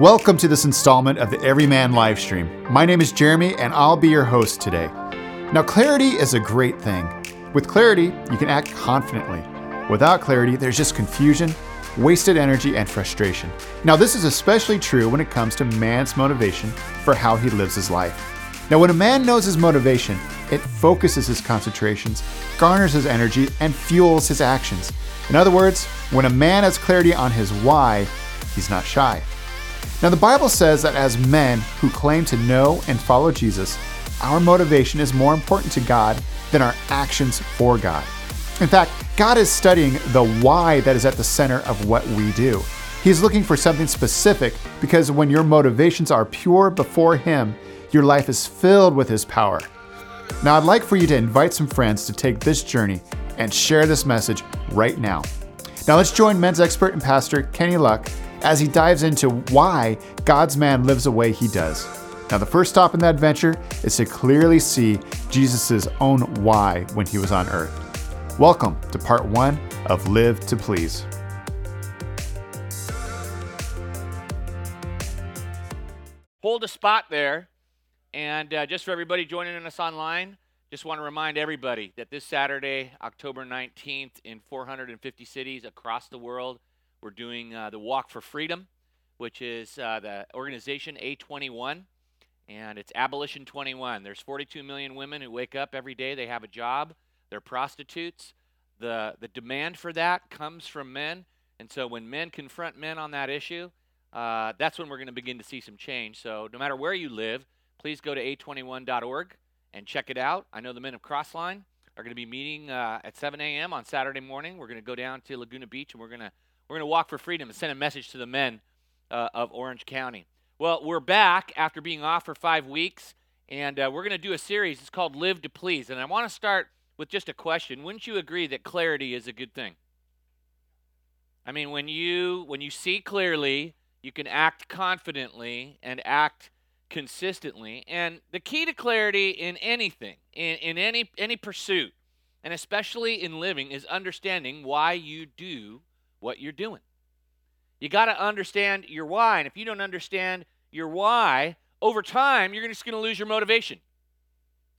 Welcome to this installment of the Everyman Livestream. My name is Jeremy, and I'll be your host today. Now, clarity is a great thing. With clarity, you can act confidently. Without clarity, there's just confusion, wasted energy, and frustration. Now, this is especially true when it comes to man's motivation for how he lives his life. Now, when a man knows his motivation, it focuses his concentrations, garners his energy, and fuels his actions. In other words, when a man has clarity on his why, he's not shy. Now, the Bible says that as men who claim to know and follow Jesus, our motivation is more important to God than our actions for God. In fact, God is studying the why that is at the center of what we do. He's looking for something specific because when your motivations are pure before Him, your life is filled with His power. Now, I'd like for you to invite some friends to take this journey and share this message right now. Now, let's join men's expert and pastor Kenny Luck as he dives into why God's man lives the way he does. Now, the first stop in that adventure is to clearly see Jesus' own why when he was on earth. Welcome to part one of Live to Please. Hold a spot there. And uh, just for everybody joining us online, just want to remind everybody that this Saturday, October 19th, in 450 cities across the world, we're doing uh, the Walk for Freedom, which is uh, the organization A21, and it's Abolition 21. There's 42 million women who wake up every day, they have a job, they're prostitutes. The, the demand for that comes from men, and so when men confront men on that issue, uh, that's when we're going to begin to see some change. So no matter where you live, please go to a21.org and check it out. I know the men of Crossline are going to be meeting uh, at 7 a.m. on Saturday morning. We're going to go down to Laguna Beach and we're going to we're going to walk for freedom and send a message to the men uh, of Orange County. Well, we're back after being off for five weeks, and uh, we're going to do a series. It's called Live to Please. And I want to start with just a question. Wouldn't you agree that clarity is a good thing? I mean, when you when you see clearly, you can act confidently and act consistently. And the key to clarity in anything, in, in any any pursuit, and especially in living, is understanding why you do what you're doing. You got to understand your why. And if you don't understand your why, over time, you're just going to lose your motivation.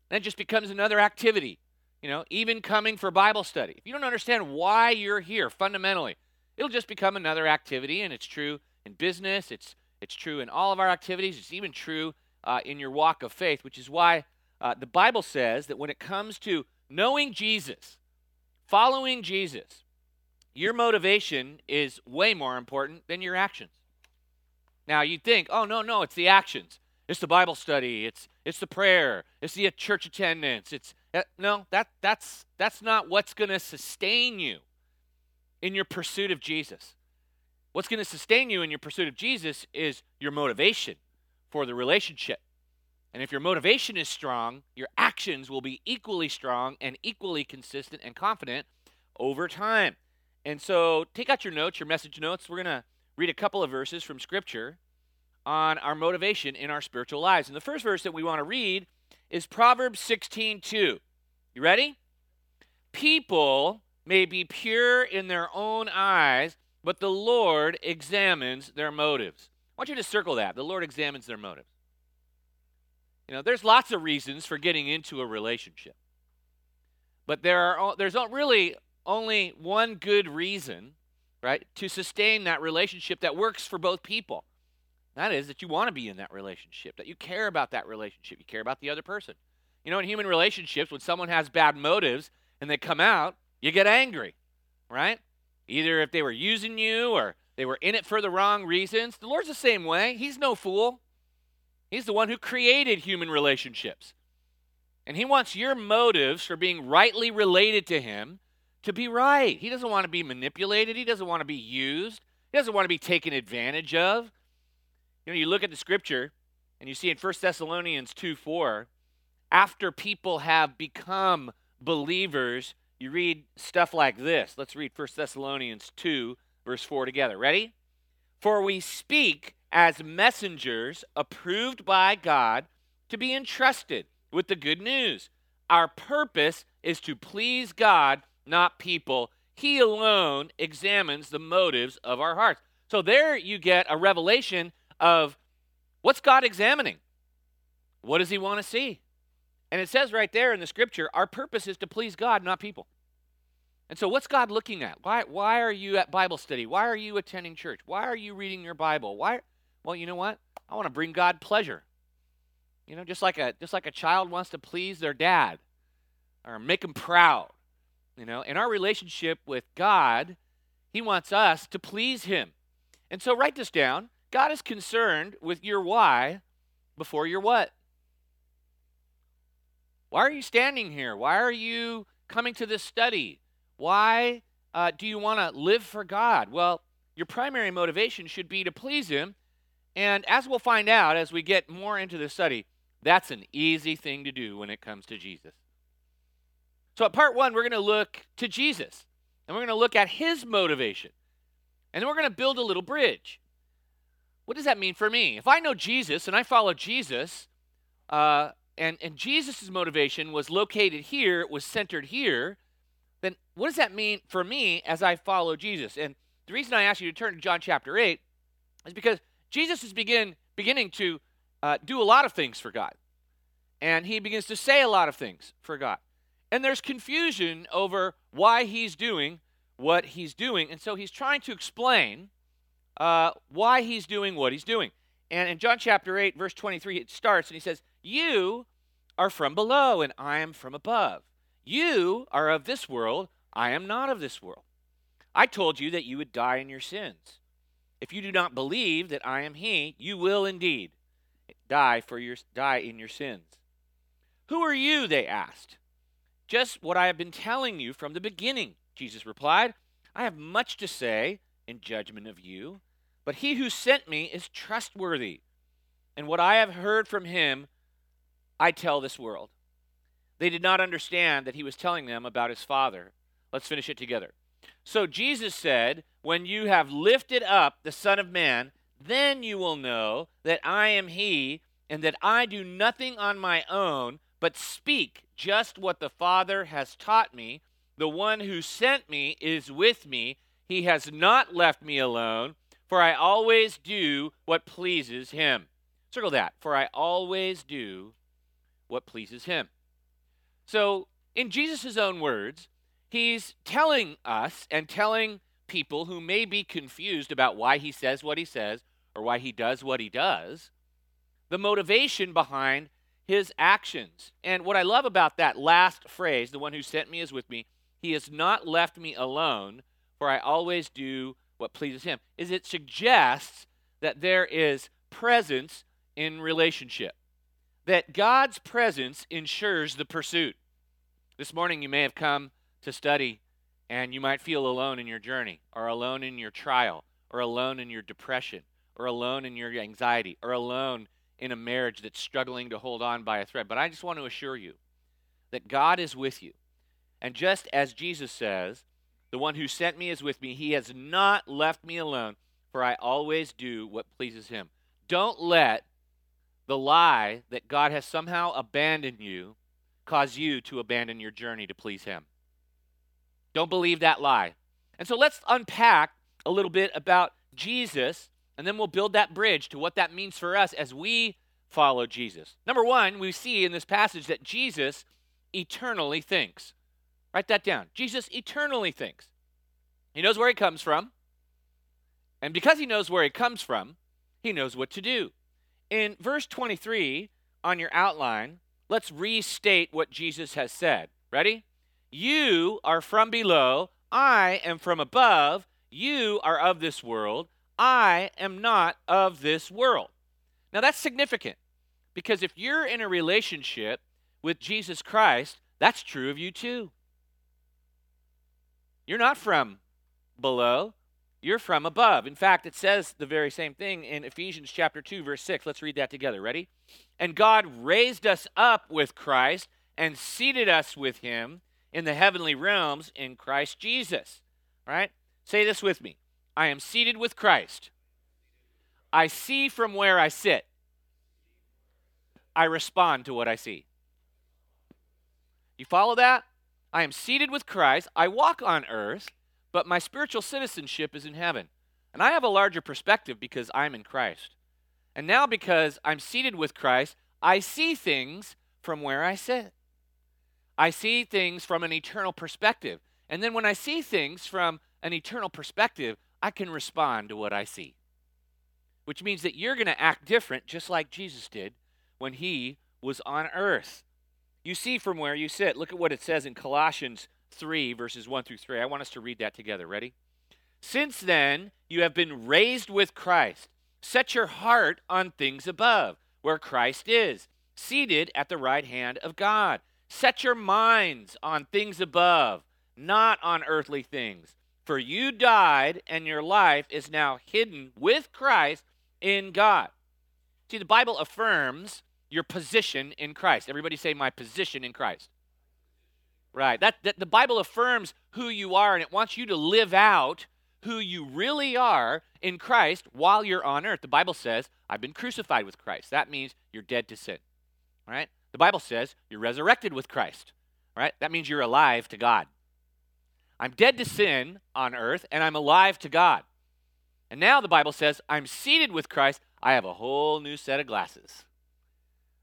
That just becomes another activity. You know, even coming for Bible study. If you don't understand why you're here fundamentally, it'll just become another activity. And it's true in business, it's, it's true in all of our activities, it's even true uh, in your walk of faith, which is why uh, the Bible says that when it comes to knowing Jesus, following Jesus, your motivation is way more important than your actions. Now, you'd think, oh, no, no, it's the actions. It's the Bible study. It's, it's the prayer. It's the church attendance. It's, uh, no, that, that's, that's not what's going to sustain you in your pursuit of Jesus. What's going to sustain you in your pursuit of Jesus is your motivation for the relationship. And if your motivation is strong, your actions will be equally strong and equally consistent and confident over time. And so take out your notes, your message notes. We're going to read a couple of verses from Scripture on our motivation in our spiritual lives. And the first verse that we want to read is Proverbs 16 2. You ready? People may be pure in their own eyes, but the Lord examines their motives. I want you to circle that. The Lord examines their motives. You know, there's lots of reasons for getting into a relationship. But there are there's not really only one good reason, right, to sustain that relationship that works for both people. That is that you want to be in that relationship, that you care about that relationship, you care about the other person. You know, in human relationships, when someone has bad motives and they come out, you get angry, right? Either if they were using you or they were in it for the wrong reasons. The Lord's the same way. He's no fool. He's the one who created human relationships. And He wants your motives for being rightly related to Him to be right. He doesn't want to be manipulated. He doesn't want to be used. He doesn't want to be taken advantage of. You know, you look at the scripture and you see in 1 Thessalonians 2 4, after people have become believers, you read stuff like this. Let's read 1 Thessalonians 2, verse 4 together. Ready? For we speak as messengers approved by God to be entrusted with the good news. Our purpose is to please God not people. He alone examines the motives of our hearts. So there you get a revelation of what's God examining? What does he want to see? And it says right there in the scripture, our purpose is to please God, not people. And so, what's God looking at? Why, why are you at Bible study? Why are you attending church? Why are you reading your Bible? Why? Well, you know what? I want to bring God pleasure. You know, just like a just like a child wants to please their dad or make him proud. You know, in our relationship with God, He wants us to please Him. And so, write this down. God is concerned with your why before your what. Why are you standing here? Why are you coming to this study? Why uh, do you want to live for God? Well, your primary motivation should be to please Him. And as we'll find out as we get more into the study, that's an easy thing to do when it comes to Jesus. So, at part one, we're going to look to Jesus and we're going to look at his motivation. And then we're going to build a little bridge. What does that mean for me? If I know Jesus and I follow Jesus, uh, and, and Jesus' motivation was located here, was centered here, then what does that mean for me as I follow Jesus? And the reason I ask you to turn to John chapter 8 is because Jesus is begin, beginning to uh, do a lot of things for God. And he begins to say a lot of things for God. And there's confusion over why he's doing what he's doing. And so he's trying to explain uh, why he's doing what he's doing. And in John chapter 8, verse 23, it starts and he says, You are from below, and I am from above. You are of this world, I am not of this world. I told you that you would die in your sins. If you do not believe that I am he, you will indeed die for your die in your sins. Who are you? they asked. Just what I have been telling you from the beginning, Jesus replied. I have much to say in judgment of you, but he who sent me is trustworthy. And what I have heard from him, I tell this world. They did not understand that he was telling them about his Father. Let's finish it together. So Jesus said, When you have lifted up the Son of Man, then you will know that I am he, and that I do nothing on my own, but speak just what the Father has taught me. The one who sent me is with me. He has not left me alone, for I always do what pleases him. Circle that. For I always do what pleases him. So, in Jesus' own words, he's telling us and telling people who may be confused about why he says what he says or why he does what he does the motivation behind his actions. And what I love about that last phrase, the one who sent me is with me, he has not left me alone, for I always do what pleases him, is it suggests that there is presence in relationship. That God's presence ensures the pursuit. This morning you may have come to study and you might feel alone in your journey, or alone in your trial, or alone in your depression, or alone in your anxiety, or alone in a marriage that's struggling to hold on by a thread. But I just want to assure you that God is with you. And just as Jesus says, the one who sent me is with me, he has not left me alone, for I always do what pleases him. Don't let the lie that God has somehow abandoned you cause you to abandon your journey to please him. Don't believe that lie. And so let's unpack a little bit about Jesus and then we'll build that bridge to what that means for us as we follow Jesus. Number one, we see in this passage that Jesus eternally thinks. Write that down. Jesus eternally thinks. He knows where he comes from. And because he knows where he comes from, he knows what to do. In verse 23 on your outline, let's restate what Jesus has said. Ready? You are from below, I am from above. You are of this world, I am not of this world. Now that's significant because if you're in a relationship with Jesus Christ, that's true of you too. You're not from below, you're from above. In fact, it says the very same thing in Ephesians chapter 2 verse 6. Let's read that together. Ready? And God raised us up with Christ and seated us with him in the heavenly realms in Christ Jesus. All right? Say this with me. I am seated with Christ. I see from where I sit. I respond to what I see. You follow that? I am seated with Christ. I walk on earth, but my spiritual citizenship is in heaven. And I have a larger perspective because I'm in Christ. And now, because I'm seated with Christ, I see things from where I sit. I see things from an eternal perspective. And then when I see things from an eternal perspective, I can respond to what I see. Which means that you're going to act different, just like Jesus did when he was on earth. You see from where you sit. Look at what it says in Colossians 3, verses 1 through 3. I want us to read that together. Ready? Since then, you have been raised with Christ. Set your heart on things above, where Christ is, seated at the right hand of God. Set your minds on things above, not on earthly things. For you died, and your life is now hidden with Christ in God. See, the Bible affirms your position in Christ. Everybody say, My position in Christ. Right. That, that the Bible affirms who you are, and it wants you to live out who you really are in Christ while you're on earth. The Bible says, I've been crucified with Christ. That means you're dead to sin. Right? The Bible says you're resurrected with Christ. Right? That means you're alive to God. I'm dead to sin on earth, and I'm alive to God. And now the Bible says, I'm seated with Christ. I have a whole new set of glasses.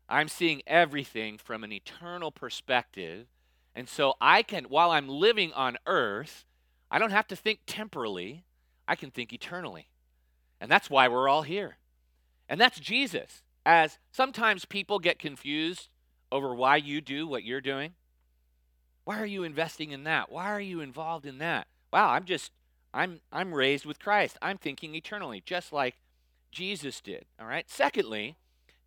I'm seeing everything from an eternal perspective. And so I can, while I'm living on earth, I don't have to think temporally, I can think eternally. And that's why we're all here. And that's Jesus. As sometimes people get confused over why you do what you're doing. Why are you investing in that? Why are you involved in that? Wow, I'm just I'm I'm raised with Christ. I'm thinking eternally, just like Jesus did. All right? Secondly,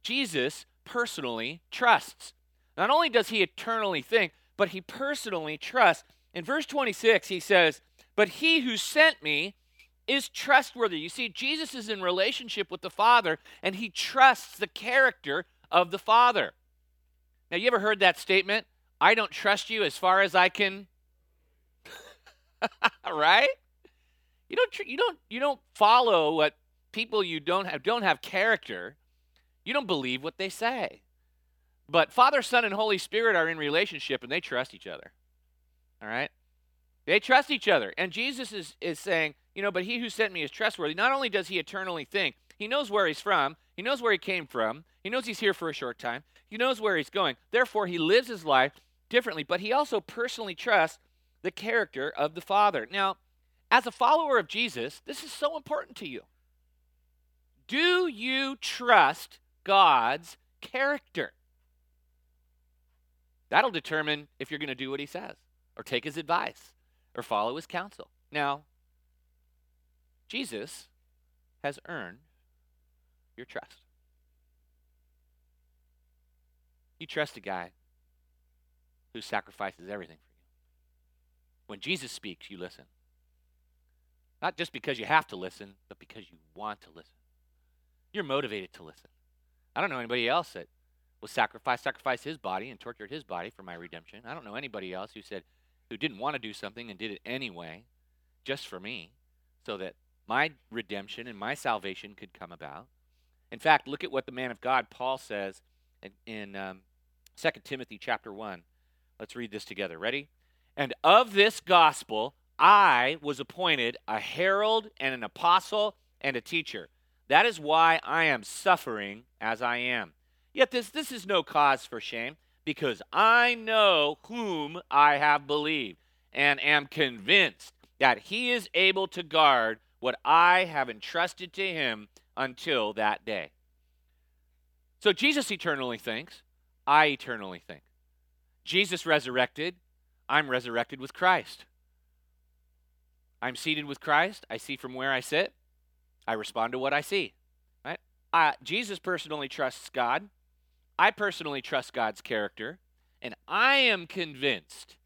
Jesus personally trusts. Not only does he eternally think, but he personally trusts. In verse 26, he says, But he who sent me is trustworthy. You see, Jesus is in relationship with the Father, and he trusts the character of the Father. Now, you ever heard that statement? I don't trust you as far as I can. right? You don't. You don't. You don't follow what people you don't have don't have character. You don't believe what they say. But Father, Son, and Holy Spirit are in relationship, and they trust each other. All right. They trust each other, and Jesus is is saying, you know, but he who sent me is trustworthy. Not only does he eternally think, he knows where he's from, he knows where he came from, he knows he's here for a short time, he knows where he's going. Therefore, he lives his life differently, but he also personally trusts the character of the Father. Now, as a follower of Jesus, this is so important to you. Do you trust God's character? That'll determine if you're going to do what he says, or take his advice, or follow his counsel. Now, Jesus has earned your trust. You trust a guy who sacrifices everything for you. When Jesus speaks, you listen. Not just because you have to listen, but because you want to listen. You're motivated to listen. I don't know anybody else that will sacrifice sacrifice his body and tortured his body for my redemption. I don't know anybody else who said who didn't want to do something and did it anyway just for me so that my redemption and my salvation could come about. In fact, look at what the man of God Paul says in, in um, 2 Timothy chapter 1. Let's read this together. Ready? And of this gospel I was appointed a herald and an apostle and a teacher. That is why I am suffering as I am. Yet this, this is no cause for shame, because I know whom I have believed, and am convinced that he is able to guard what I have entrusted to him until that day. So Jesus eternally thinks, I eternally think. Jesus resurrected, I'm resurrected with Christ. I'm seated with Christ. I see from where I sit. I respond to what I see. Right? Uh, Jesus personally trusts God. I personally trust God's character. And I am convinced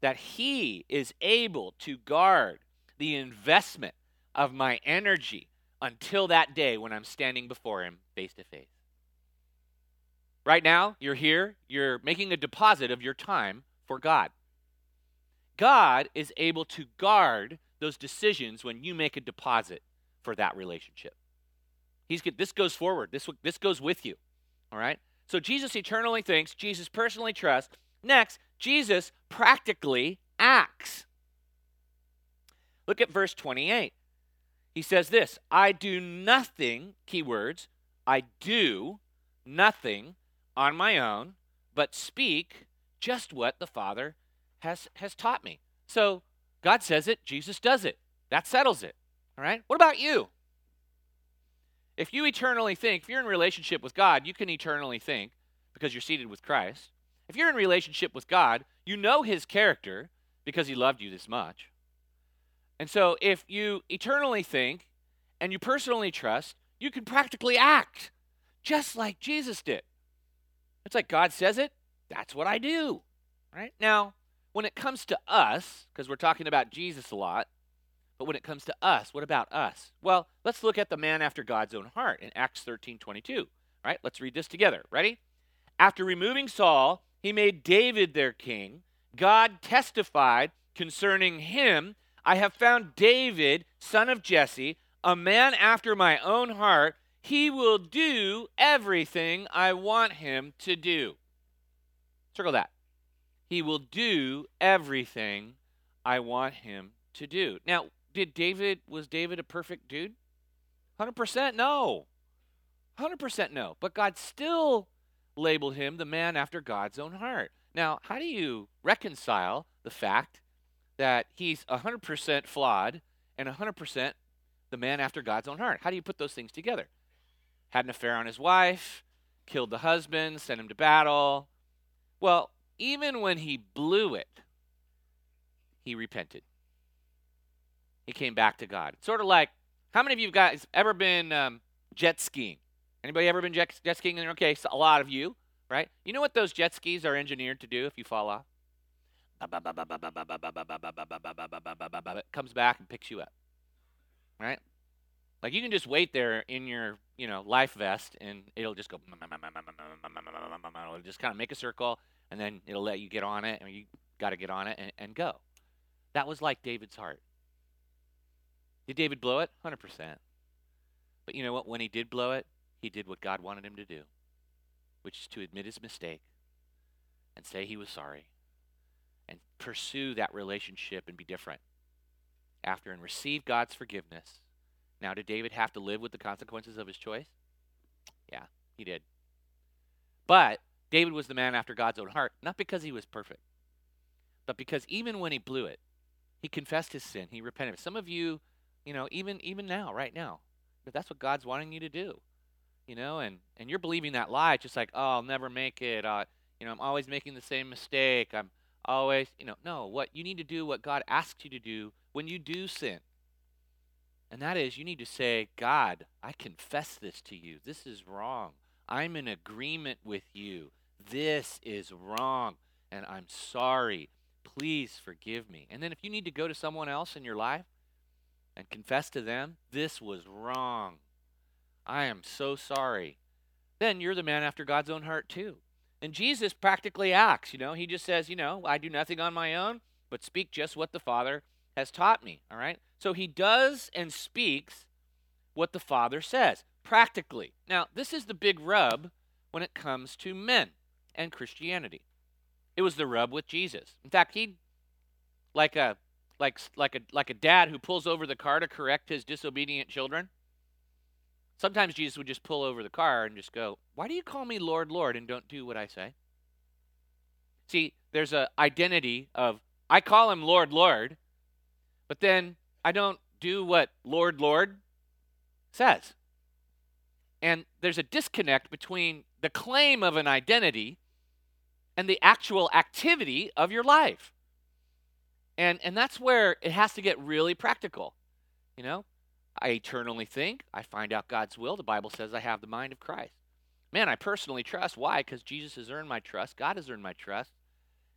that He is able to guard the investment of my energy until that day when I'm standing before Him face to face. Right now, you're here, you're making a deposit of your time for God. God is able to guard those decisions when you make a deposit for that relationship. He's good. this goes forward. This this goes with you. All right? So Jesus eternally thinks, Jesus personally trusts. Next, Jesus practically acts. Look at verse 28. He says this, I do nothing, keywords, I do nothing on my own, but speak just what the Father has, has taught me. So God says it, Jesus does it. That settles it. All right? What about you? If you eternally think, if you're in relationship with God, you can eternally think because you're seated with Christ. If you're in relationship with God, you know his character because he loved you this much. And so if you eternally think and you personally trust, you can practically act just like Jesus did. It's like God says it, that's what I do. Right? Now, when it comes to us, because we're talking about Jesus a lot, but when it comes to us, what about us? Well, let's look at the man after God's own heart in Acts 13 22. Right? Let's read this together. Ready? After removing Saul, he made David their king. God testified concerning him I have found David, son of Jesse, a man after my own heart. He will do everything I want him to do. Circle that. He will do everything I want him to do. Now, did David was David a perfect dude? 100% no. 100% no. But God still labeled him the man after God's own heart. Now, how do you reconcile the fact that he's 100% flawed and 100% the man after God's own heart? How do you put those things together? Had an affair on his wife, killed the husband, sent him to battle. Well, even when he blew it, he repented he came back to God. It's sort of like, how many of you guys ever been um, jet skiing? Anybody ever been jet, jet skiing? Okay, so a lot of you, right? You know what those jet skis are engineered to do if you fall off? It comes back and picks you up, right? Like you can just wait there in your, you know, life vest, and it'll just go. It'll just kind of make a circle, and then it'll let you get on it, and you got to get on it and, and go. That was like David's heart. Did David blow it? 100%. But you know what? When he did blow it, he did what God wanted him to do, which is to admit his mistake and say he was sorry and pursue that relationship and be different after and receive God's forgiveness. Now, did David have to live with the consequences of his choice? Yeah, he did. But David was the man after God's own heart, not because he was perfect, but because even when he blew it, he confessed his sin, he repented. Some of you you know, even even now, right now. That's what God's wanting you to do. You know, and and you're believing that lie, just like, oh, I'll never make it. Uh, you know, I'm always making the same mistake. I'm always, you know, no. What you need to do, what God asks you to do when you do sin, and that is, you need to say, God, I confess this to you. This is wrong. I'm in agreement with you. This is wrong, and I'm sorry. Please forgive me. And then if you need to go to someone else in your life and confess to them, this was wrong. I am so sorry. Then you're the man after God's own heart, too. And Jesus practically acts, you know, he just says, you know, I do nothing on my own, but speak just what the Father has taught me, all right? So he does and speaks what the Father says, practically. Now, this is the big rub when it comes to men and Christianity. It was the rub with Jesus. In fact, he, like a like like a like a dad who pulls over the car to correct his disobedient children. Sometimes Jesus would just pull over the car and just go, "Why do you call me Lord, Lord, and don't do what I say?" See, there's a identity of I call him Lord, Lord, but then I don't do what Lord, Lord says. And there's a disconnect between the claim of an identity and the actual activity of your life. And and that's where it has to get really practical. You know, I eternally think, I find out God's will. The Bible says I have the mind of Christ. Man, I personally trust. Why? Because Jesus has earned my trust. God has earned my trust.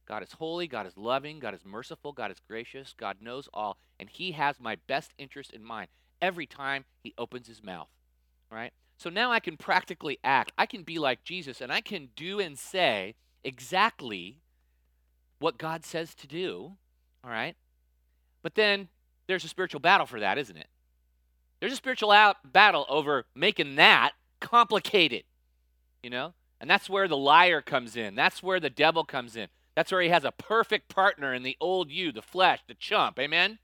God is holy, God is loving, God is merciful, God is gracious, God knows all, and He has my best interest in mind every time He opens His mouth. Right? So now I can practically act. I can be like Jesus, and I can do and say exactly what God says to do all right? But then there's a spiritual battle for that, isn't it? There's a spiritual out battle over making that complicated, you know? And that's where the liar comes in. That's where the devil comes in. That's where he has a perfect partner in the old you, the flesh, the chump. Amen?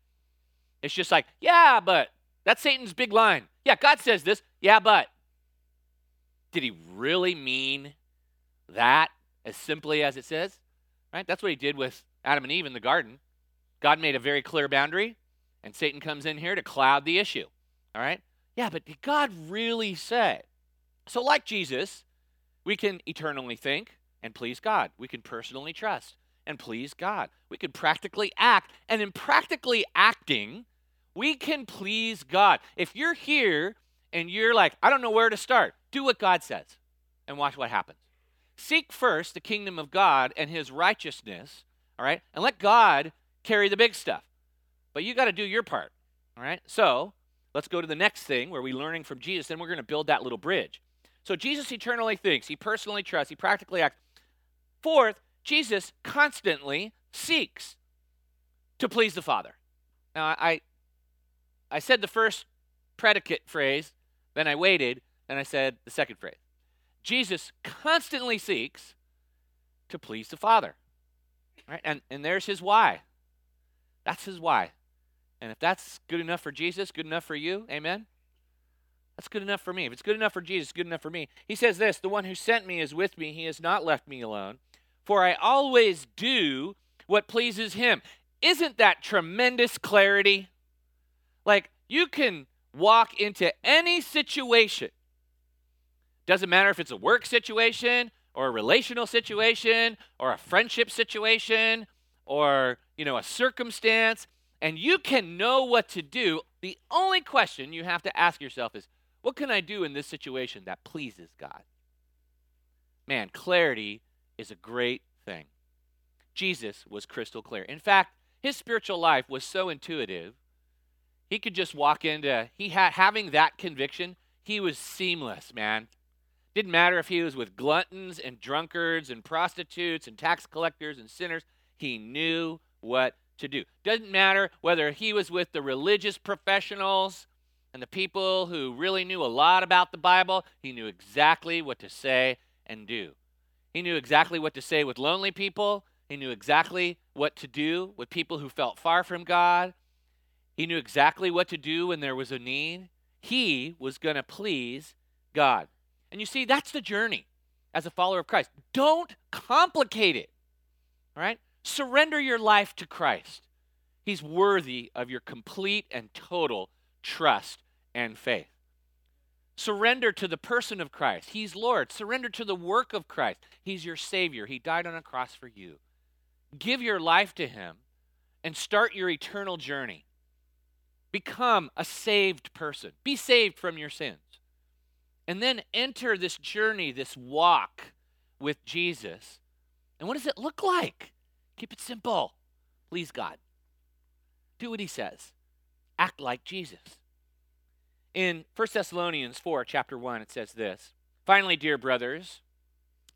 It's just like, yeah, but that's Satan's big line. Yeah, God says this. Yeah, but. Did he really mean that as simply as it says? Right? That's what he did with Adam and Eve in the garden. God made a very clear boundary, and Satan comes in here to cloud the issue. All right? Yeah, but did God really say? So, like Jesus, we can eternally think and please God. We can personally trust and please God. We can practically act. And in practically acting, we can please God. If you're here and you're like, I don't know where to start, do what God says and watch what happens. Seek first the kingdom of God and his righteousness, all right? And let God carry the big stuff. But you got to do your part, all right? So let's go to the next thing where we're learning from Jesus, then we're going to build that little bridge. So Jesus eternally thinks, he personally trusts, he practically acts. Fourth, Jesus constantly seeks to please the Father. Now, I, I said the first predicate phrase, then I waited, then I said the second phrase. Jesus constantly seeks to please the Father. Right? And, and there's his why. That's his why. And if that's good enough for Jesus, good enough for you, amen? That's good enough for me. If it's good enough for Jesus, good enough for me. He says this The one who sent me is with me. He has not left me alone, for I always do what pleases him. Isn't that tremendous clarity? Like, you can walk into any situation. Doesn't matter if it's a work situation or a relational situation or a friendship situation or, you know, a circumstance and you can know what to do. The only question you have to ask yourself is, what can I do in this situation that pleases God? Man, clarity is a great thing. Jesus was crystal clear. In fact, his spiritual life was so intuitive he could just walk into he had having that conviction, he was seamless, man. Didn't matter if he was with gluttons and drunkards and prostitutes and tax collectors and sinners, he knew what to do. Doesn't matter whether he was with the religious professionals and the people who really knew a lot about the Bible, he knew exactly what to say and do. He knew exactly what to say with lonely people. He knew exactly what to do with people who felt far from God. He knew exactly what to do when there was a need. He was going to please God. And you see, that's the journey as a follower of Christ. Don't complicate it. All right? Surrender your life to Christ. He's worthy of your complete and total trust and faith. Surrender to the person of Christ. He's Lord. Surrender to the work of Christ. He's your Savior. He died on a cross for you. Give your life to Him and start your eternal journey. Become a saved person. Be saved from your sins. And then enter this journey, this walk with Jesus. And what does it look like? Keep it simple. Please God. Do what he says. Act like Jesus. In 1 Thessalonians 4, chapter 1, it says this Finally, dear brothers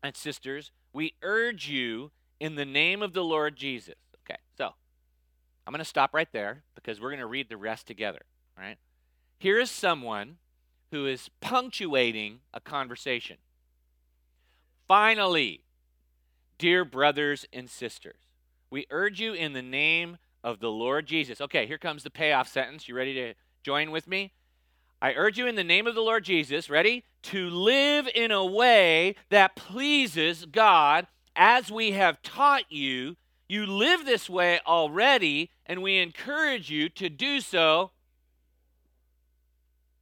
and sisters, we urge you in the name of the Lord Jesus. Okay, so I'm going to stop right there because we're going to read the rest together, right? Here is someone who is punctuating a conversation. Finally, dear brothers and sisters, we urge you in the name of the Lord Jesus. Okay, here comes the payoff sentence. You ready to join with me? I urge you in the name of the Lord Jesus, ready? To live in a way that pleases God as we have taught you you live this way already, and we encourage you to do so.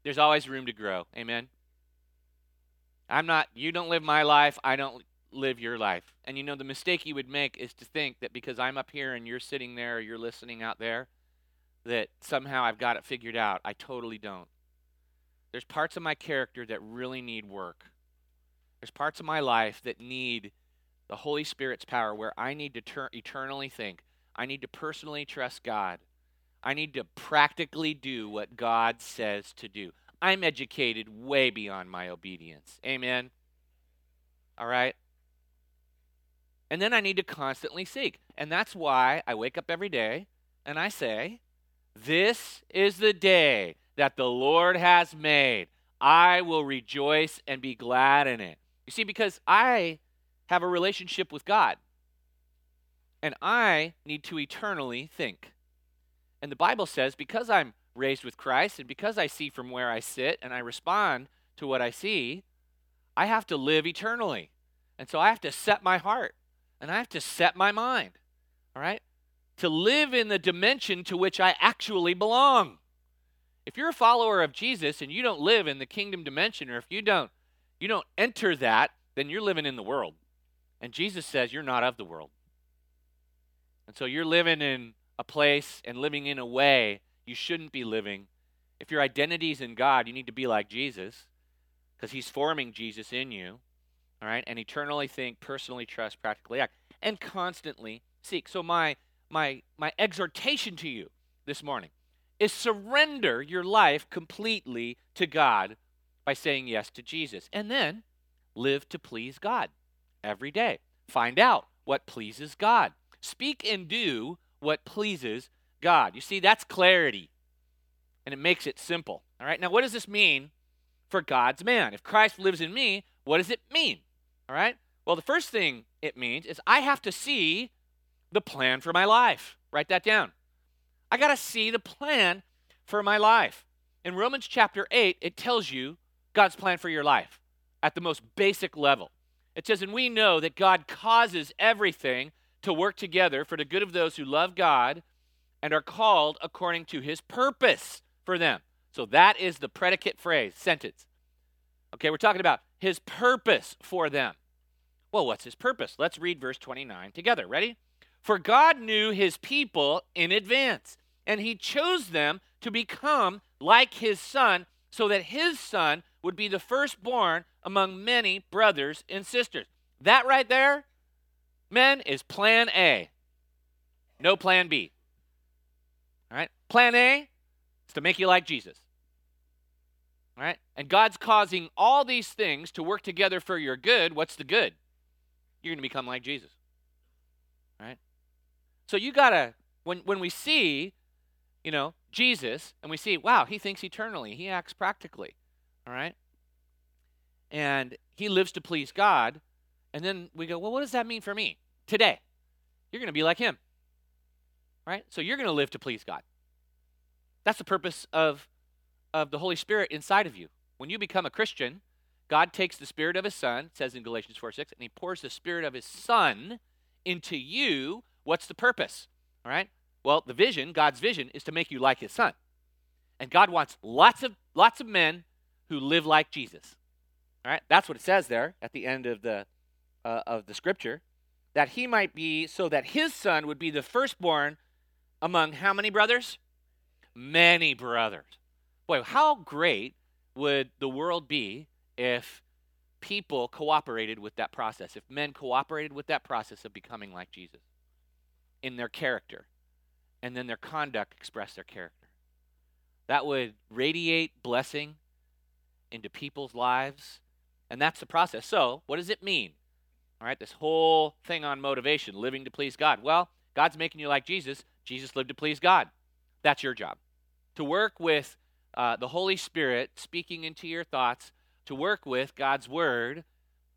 There's always room to grow. Amen. I'm not, you don't live my life, I don't live your life. And you know, the mistake you would make is to think that because I'm up here and you're sitting there or you're listening out there, that somehow I've got it figured out. I totally don't. There's parts of my character that really need work. There's parts of my life that need the Holy Spirit's power where I need to ter- eternally think. I need to personally trust God. I need to practically do what God says to do. I'm educated way beyond my obedience. Amen. All right? And then I need to constantly seek. And that's why I wake up every day and I say, This is the day that the Lord has made. I will rejoice and be glad in it. You see, because I have a relationship with God. And I need to eternally think. And the Bible says because I'm raised with Christ and because I see from where I sit and I respond to what I see, I have to live eternally. And so I have to set my heart and I have to set my mind, all right, to live in the dimension to which I actually belong. If you're a follower of Jesus and you don't live in the kingdom dimension or if you don't you don't enter that, then you're living in the world. And Jesus says you're not of the world. And so you're living in a place and living in a way you shouldn't be living. If your identity is in God, you need to be like Jesus because he's forming Jesus in you. All right? And eternally think, personally trust, practically act, and constantly seek. So my my my exhortation to you this morning is surrender your life completely to God by saying yes to Jesus. And then live to please God every day. Find out what pleases God. Speak and do what pleases God. You see, that's clarity. And it makes it simple. All right. Now, what does this mean for God's man? If Christ lives in me, what does it mean? All right. Well, the first thing it means is I have to see the plan for my life. Write that down. I got to see the plan for my life. In Romans chapter 8, it tells you God's plan for your life at the most basic level. It says, And we know that God causes everything to work together for the good of those who love God and are called according to his purpose for them. So that is the predicate phrase, sentence. Okay, we're talking about his purpose for them. Well, what's his purpose? Let's read verse 29 together. Ready? For God knew his people in advance, and he chose them to become like his son, so that his son would be the firstborn among many brothers and sisters. That right there, men, is plan A. No plan B. All right? Plan A is to make you like Jesus. All right? And God's causing all these things to work together for your good. What's the good? You're going to become like Jesus. All right? So you got to when when we see, you know, Jesus and we see, wow, he thinks eternally. He acts practically. All right? And he lives to please God. And then we go, well, what does that mean for me today? You're going to be like him. Right? So you're going to live to please God. That's the purpose of, of the Holy Spirit inside of you. When you become a Christian, God takes the Spirit of His Son, says in Galatians 4 6, and He pours the Spirit of His Son into you. What's the purpose? All right? Well, the vision, God's vision, is to make you like His Son. And God wants lots of lots of men who live like Jesus. All right, that's what it says there at the end of the uh, of the scripture, that he might be so that his son would be the firstborn among how many brothers? Many brothers. Boy, how great would the world be if people cooperated with that process, if men cooperated with that process of becoming like Jesus in their character, and then their conduct express their character. That would radiate blessing into people's lives. And that's the process. So, what does it mean? All right, this whole thing on motivation, living to please God. Well, God's making you like Jesus. Jesus lived to please God. That's your job. To work with uh, the Holy Spirit speaking into your thoughts, to work with God's Word,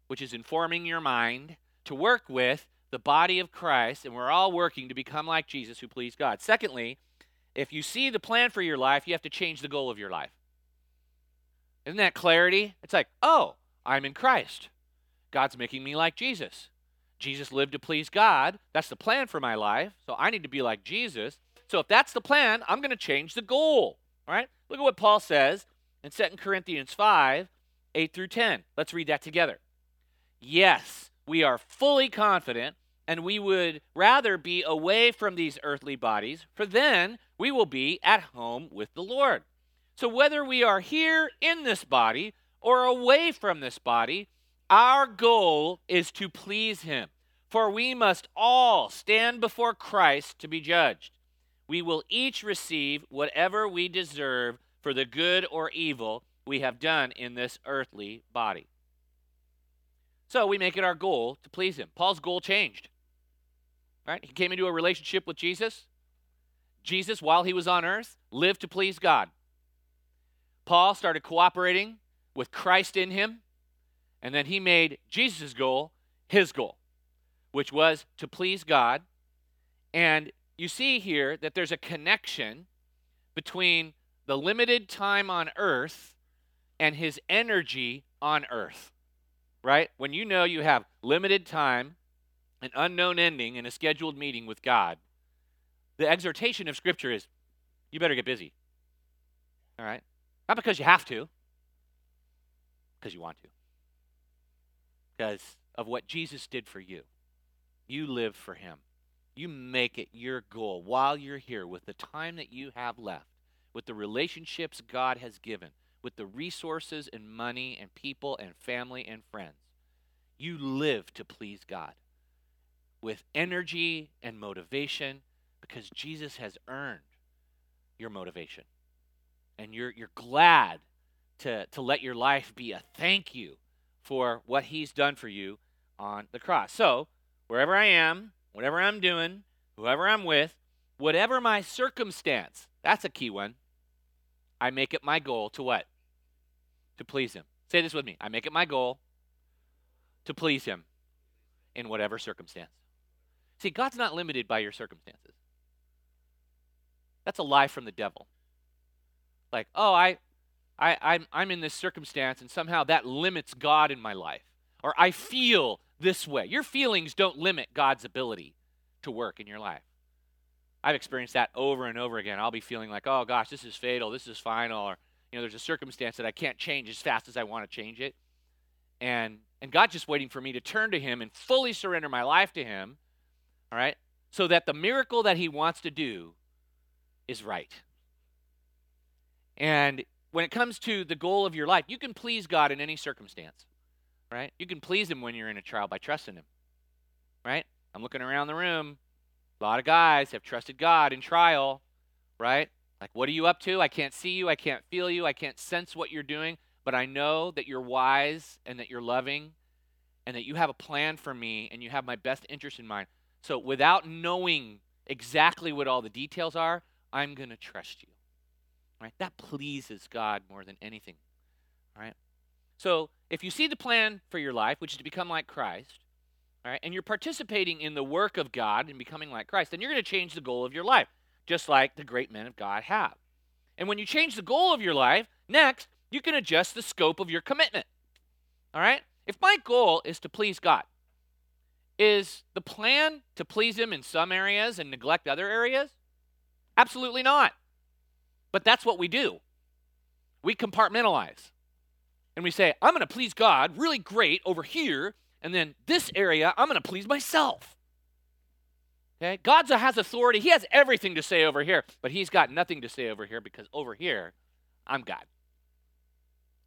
which is informing your mind, to work with the body of Christ, and we're all working to become like Jesus who pleased God. Secondly, if you see the plan for your life, you have to change the goal of your life. Isn't that clarity? It's like, oh, I'm in Christ. God's making me like Jesus. Jesus lived to please God. That's the plan for my life. So I need to be like Jesus. So if that's the plan, I'm going to change the goal. All right? Look at what Paul says in 2 Corinthians 5 8 through 10. Let's read that together. Yes, we are fully confident, and we would rather be away from these earthly bodies, for then we will be at home with the Lord. So, whether we are here in this body or away from this body, our goal is to please Him. For we must all stand before Christ to be judged. We will each receive whatever we deserve for the good or evil we have done in this earthly body. So we make it our goal to please Him. Paul's goal changed. Right? He came into a relationship with Jesus. Jesus, while he was on earth, lived to please God. Paul started cooperating with Christ in him, and then he made Jesus' goal his goal, which was to please God. And you see here that there's a connection between the limited time on earth and his energy on earth. right? When you know you have limited time, an unknown ending, and a scheduled meeting with God, the exhortation of Scripture is you better get busy. All right? Not because you have to, because you want to. Because of what Jesus did for you. You live for Him. You make it your goal while you're here with the time that you have left, with the relationships God has given, with the resources and money and people and family and friends. You live to please God with energy and motivation because Jesus has earned your motivation. And you're, you're glad to, to let your life be a thank you for what he's done for you on the cross. So, wherever I am, whatever I'm doing, whoever I'm with, whatever my circumstance, that's a key one. I make it my goal to what? To please him. Say this with me. I make it my goal to please him in whatever circumstance. See, God's not limited by your circumstances. That's a lie from the devil. Like, oh, I, I, I'm, I'm in this circumstance, and somehow that limits God in my life. Or I feel this way. Your feelings don't limit God's ability to work in your life. I've experienced that over and over again. I'll be feeling like, oh gosh, this is fatal, this is final, or you know, there's a circumstance that I can't change as fast as I want to change it. And and God's just waiting for me to turn to Him and fully surrender my life to Him, all right, so that the miracle that He wants to do is right. And when it comes to the goal of your life, you can please God in any circumstance, right? You can please Him when you're in a trial by trusting Him, right? I'm looking around the room. A lot of guys have trusted God in trial, right? Like, what are you up to? I can't see you. I can't feel you. I can't sense what you're doing but I know that you're wise and that you're loving and that you have a plan for me and you have my best interest in mind. So without knowing exactly what all the details are, I'm going to trust you. Right? That pleases God more than anything. All right? So if you see the plan for your life, which is to become like Christ, all right, and you're participating in the work of God and becoming like Christ, then you're going to change the goal of your life, just like the great men of God have. And when you change the goal of your life, next, you can adjust the scope of your commitment. All right? If my goal is to please God, is the plan to please Him in some areas and neglect other areas? Absolutely not. But that's what we do. We compartmentalize. And we say, I'm going to please God really great over here, and then this area, I'm going to please myself. Okay? God has authority. He has everything to say over here, but He's got nothing to say over here because over here, I'm God.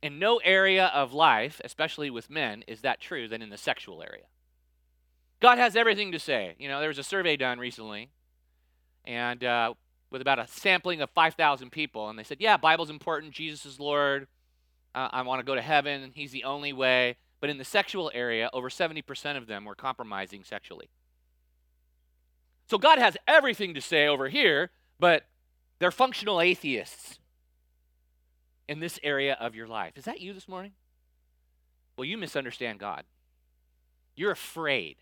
In no area of life, especially with men, is that true than in the sexual area. God has everything to say. You know, there was a survey done recently, and uh, with about a sampling of 5,000 people, and they said, yeah, Bible's important, Jesus is Lord, uh, I want to go to heaven, He's the only way. But in the sexual area, over 70% of them were compromising sexually. So God has everything to say over here, but they're functional atheists in this area of your life. Is that you this morning? Well, you misunderstand God. You're afraid.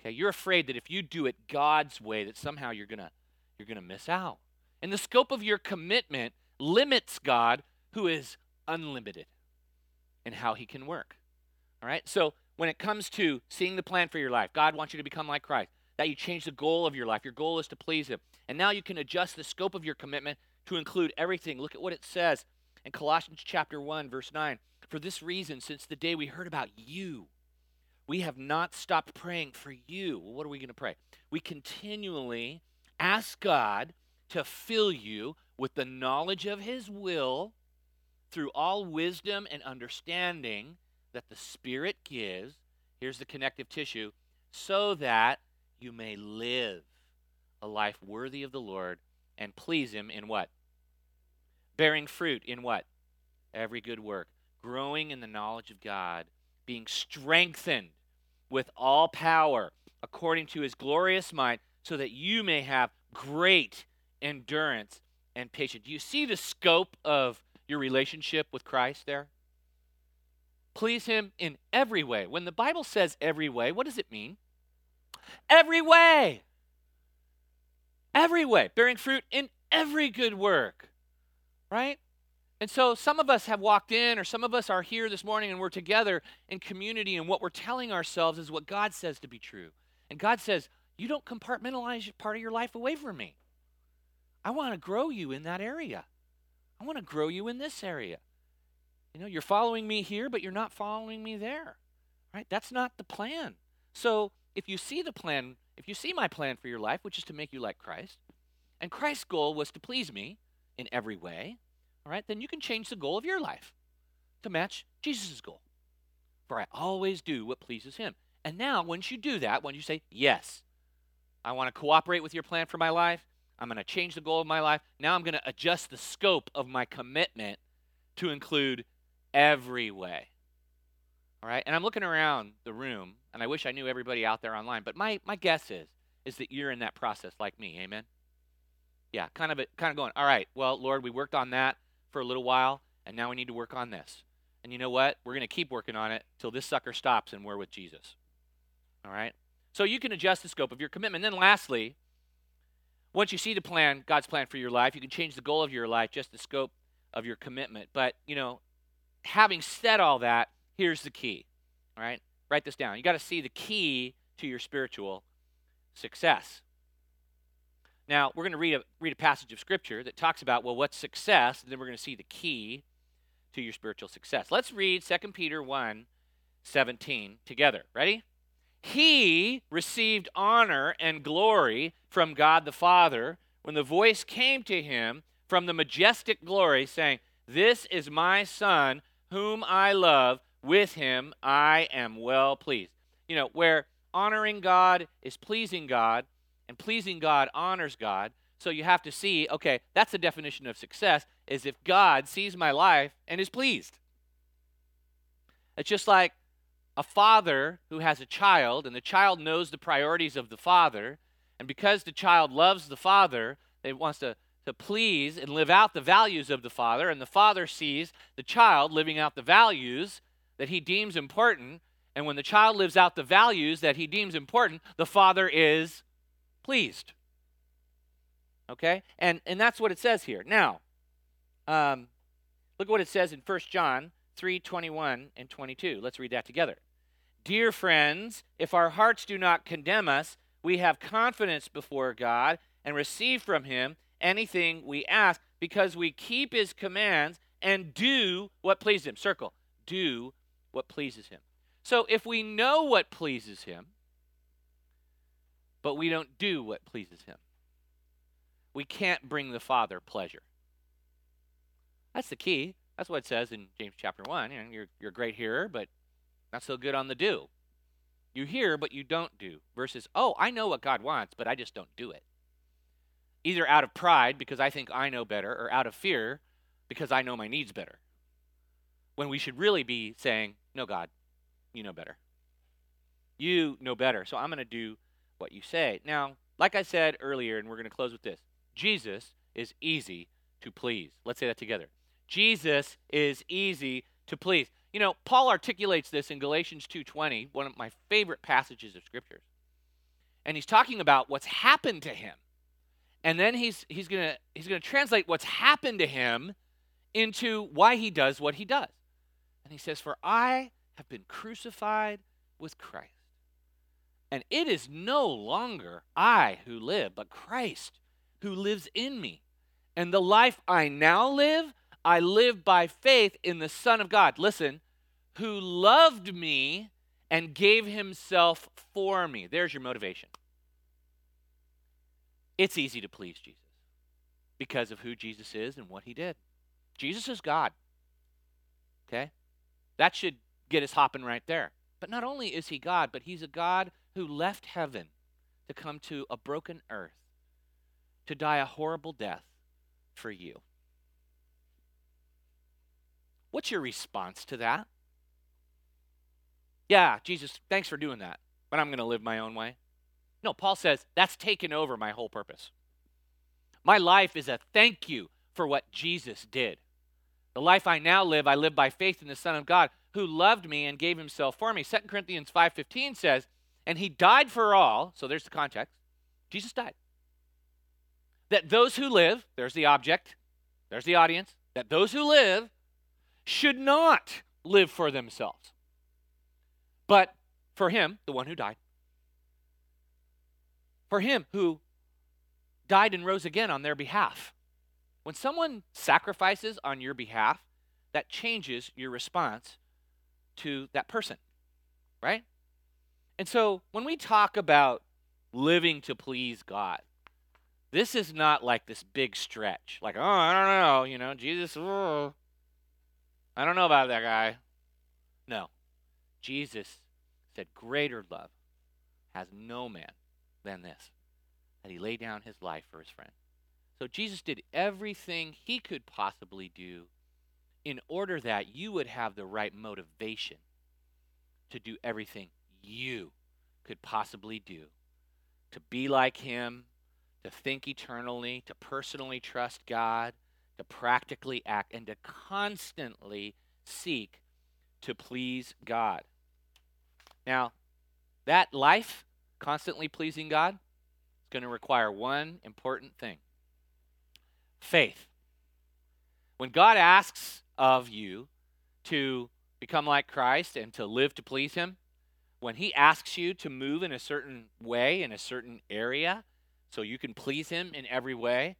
Okay, you're afraid that if you do it God's way that somehow you're going to you're going to miss out. And the scope of your commitment limits God who is unlimited in how he can work. All right? So, when it comes to seeing the plan for your life, God wants you to become like Christ. That you change the goal of your life. Your goal is to please him. And now you can adjust the scope of your commitment to include everything. Look at what it says in Colossians chapter 1 verse 9, for this reason since the day we heard about you, we have not stopped praying for you. Well, what are we going to pray? We continually ask God to fill you with the knowledge of his will through all wisdom and understanding that the Spirit gives. Here's the connective tissue so that you may live a life worthy of the Lord and please him in what? bearing fruit in what? Every good work, growing in the knowledge of God, being strengthened with all power according to his glorious might, so that you may have great endurance and patience. Do you see the scope of your relationship with Christ there? Please him in every way. When the Bible says every way, what does it mean? Every way. Every way. Bearing fruit in every good work right? And so some of us have walked in, or some of us are here this morning and we're together in community, and what we're telling ourselves is what God says to be true. And God says, You don't compartmentalize part of your life away from me. I want to grow you in that area. I want to grow you in this area. You know, you're following me here, but you're not following me there. Right? That's not the plan. So if you see the plan, if you see my plan for your life, which is to make you like Christ, and Christ's goal was to please me in every way, all right, then you can change the goal of your life to match Jesus' goal. For I always do what pleases him. And now, once you do that, when you say, Yes, I want to cooperate with your plan for my life, I'm going to change the goal of my life, now I'm going to adjust the scope of my commitment to include every way. All right, and I'm looking around the room, and I wish I knew everybody out there online, but my, my guess is is that you're in that process like me. Amen. Yeah, kind of a, kind of going. All right, well, Lord, we worked on that for a little while, and now we need to work on this. And you know what? We're going to keep working on it till this sucker stops and we're with Jesus. All right? So you can adjust the scope of your commitment. Then lastly, once you see the plan, God's plan for your life, you can change the goal of your life, just the scope of your commitment. But, you know, having said all that, here's the key. All right? Write this down. You got to see the key to your spiritual success. Now, we're going to read a, read a passage of Scripture that talks about, well, what's success? And then we're going to see the key to your spiritual success. Let's read 2 Peter 1 17 together. Ready? He received honor and glory from God the Father when the voice came to him from the majestic glory, saying, This is my Son, whom I love. With him I am well pleased. You know, where honoring God is pleasing God, and pleasing God honors God. So you have to see, okay, that's the definition of success is if God sees my life and is pleased. It's just like a father who has a child and the child knows the priorities of the father, and because the child loves the father, they wants to to please and live out the values of the father, and the father sees the child living out the values that he deems important. And when the child lives out the values that he deems important, the father is pleased. Okay? And, and that's what it says here. Now, um, look at what it says in 1 John 3 21 and 22. Let's read that together. Dear friends, if our hearts do not condemn us, we have confidence before God and receive from Him anything we ask because we keep His commands and do what pleases Him. Circle. Do what pleases Him. So if we know what pleases Him, but we don't do what pleases him. We can't bring the Father pleasure. That's the key. That's what it says in James chapter 1. You know, you're, you're a great hearer, but not so good on the do. You hear, but you don't do. Versus, oh, I know what God wants, but I just don't do it. Either out of pride, because I think I know better, or out of fear, because I know my needs better. When we should really be saying, no, God, you know better. You know better. So I'm going to do what you say. Now, like I said earlier, and we're going to close with this Jesus is easy to please. Let's say that together. Jesus is easy to please. You know, Paul articulates this in Galatians 2:20, one of my favorite passages of scriptures. And he's talking about what's happened to him. And then he's he's going to he's going to translate what's happened to him into why he does what he does. And he says, "For I have been crucified with Christ. And it is no longer I who live, but Christ who lives in me. And the life I now live, I live by faith in the Son of God. Listen, who loved me and gave himself for me. There's your motivation. It's easy to please Jesus because of who Jesus is and what he did. Jesus is God. Okay? That should get us hopping right there. But not only is he God, but he's a God who left heaven to come to a broken earth to die a horrible death for you. What's your response to that? Yeah, Jesus, thanks for doing that, but I'm going to live my own way. No, Paul says that's taken over my whole purpose. My life is a thank you for what Jesus did. The life I now live, I live by faith in the Son of God who loved me and gave himself for me. 2 Corinthians 5:15 says, "And he died for all." So there's the context. Jesus died. That those who live, there's the object, there's the audience, that those who live should not live for themselves, but for him, the one who died. For him who died and rose again on their behalf. When someone sacrifices on your behalf, that changes your response to that person, right? And so when we talk about living to please God, this is not like this big stretch. Like, oh, I don't know, you know, Jesus, oh, I don't know about that guy. No. Jesus said, Greater love has no man than this, that he lay down his life for his friend. So Jesus did everything he could possibly do in order that you would have the right motivation to do everything you could possibly do to be like him, to think eternally, to personally trust God, to practically act, and to constantly seek to please God. Now, that life, constantly pleasing God, is going to require one important thing faith. When God asks of you to become like Christ and to live to please Him, when He asks you to move in a certain way, in a certain area, so you can please Him in every way,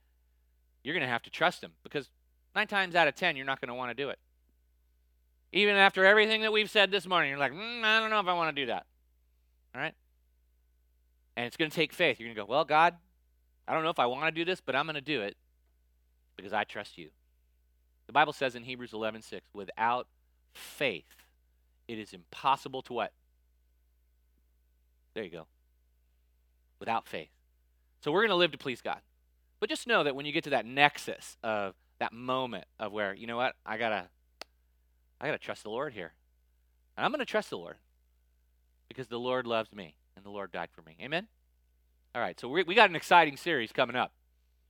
you're going to have to trust Him because nine times out of ten, you're not going to want to do it. Even after everything that we've said this morning, you're like, mm, I don't know if I want to do that. All right? And it's going to take faith. You're going to go, Well, God, I don't know if I want to do this, but I'm going to do it because I trust you. The Bible says in Hebrews 11:6, without faith, it is impossible to what? There you go. Without faith. So we're going to live to please God. But just know that when you get to that nexus of that moment of where, you know what, I got to I got to trust the Lord here. And I'm going to trust the Lord because the Lord loves me and the Lord died for me. Amen? All right, so we, we got an exciting series coming up.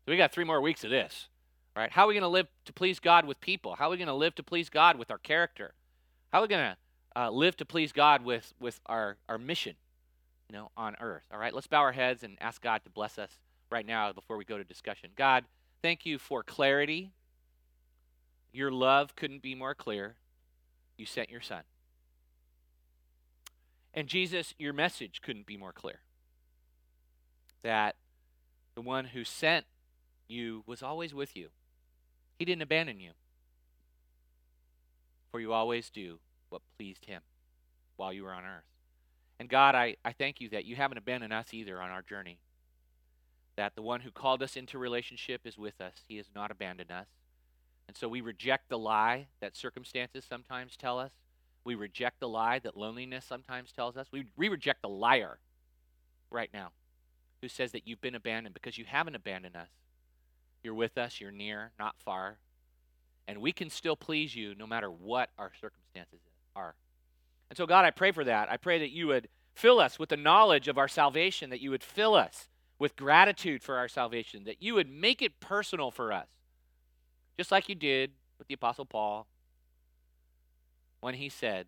So we got three more weeks of this. All right, how are we going to live to please God with people? How are we going to live to please God with our character? How are we going to uh, live to please God with, with our, our mission, you know, on earth? All right, let's bow our heads and ask God to bless us right now before we go to discussion. God, thank you for clarity. Your love couldn't be more clear you sent your son. And Jesus, your message couldn't be more clear. That the one who sent you was always with you. He didn't abandon you. For you always do what pleased him while you were on earth. And God, I, I thank you that you haven't abandoned us either on our journey. That the one who called us into relationship is with us. He has not abandoned us. And so we reject the lie that circumstances sometimes tell us. We reject the lie that loneliness sometimes tells us. We, we reject the liar right now who says that you've been abandoned because you haven't abandoned us. You're with us, you're near, not far. And we can still please you no matter what our circumstances are. And so, God, I pray for that. I pray that you would fill us with the knowledge of our salvation, that you would fill us with gratitude for our salvation, that you would make it personal for us just like you did with the Apostle Paul when he said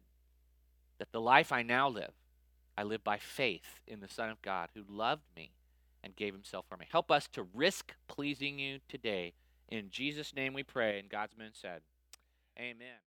that the life I now live, I live by faith in the Son of God who loved me and gave himself for me. Help us to risk pleasing you today. In Jesus' name we pray. And God's men said, Amen.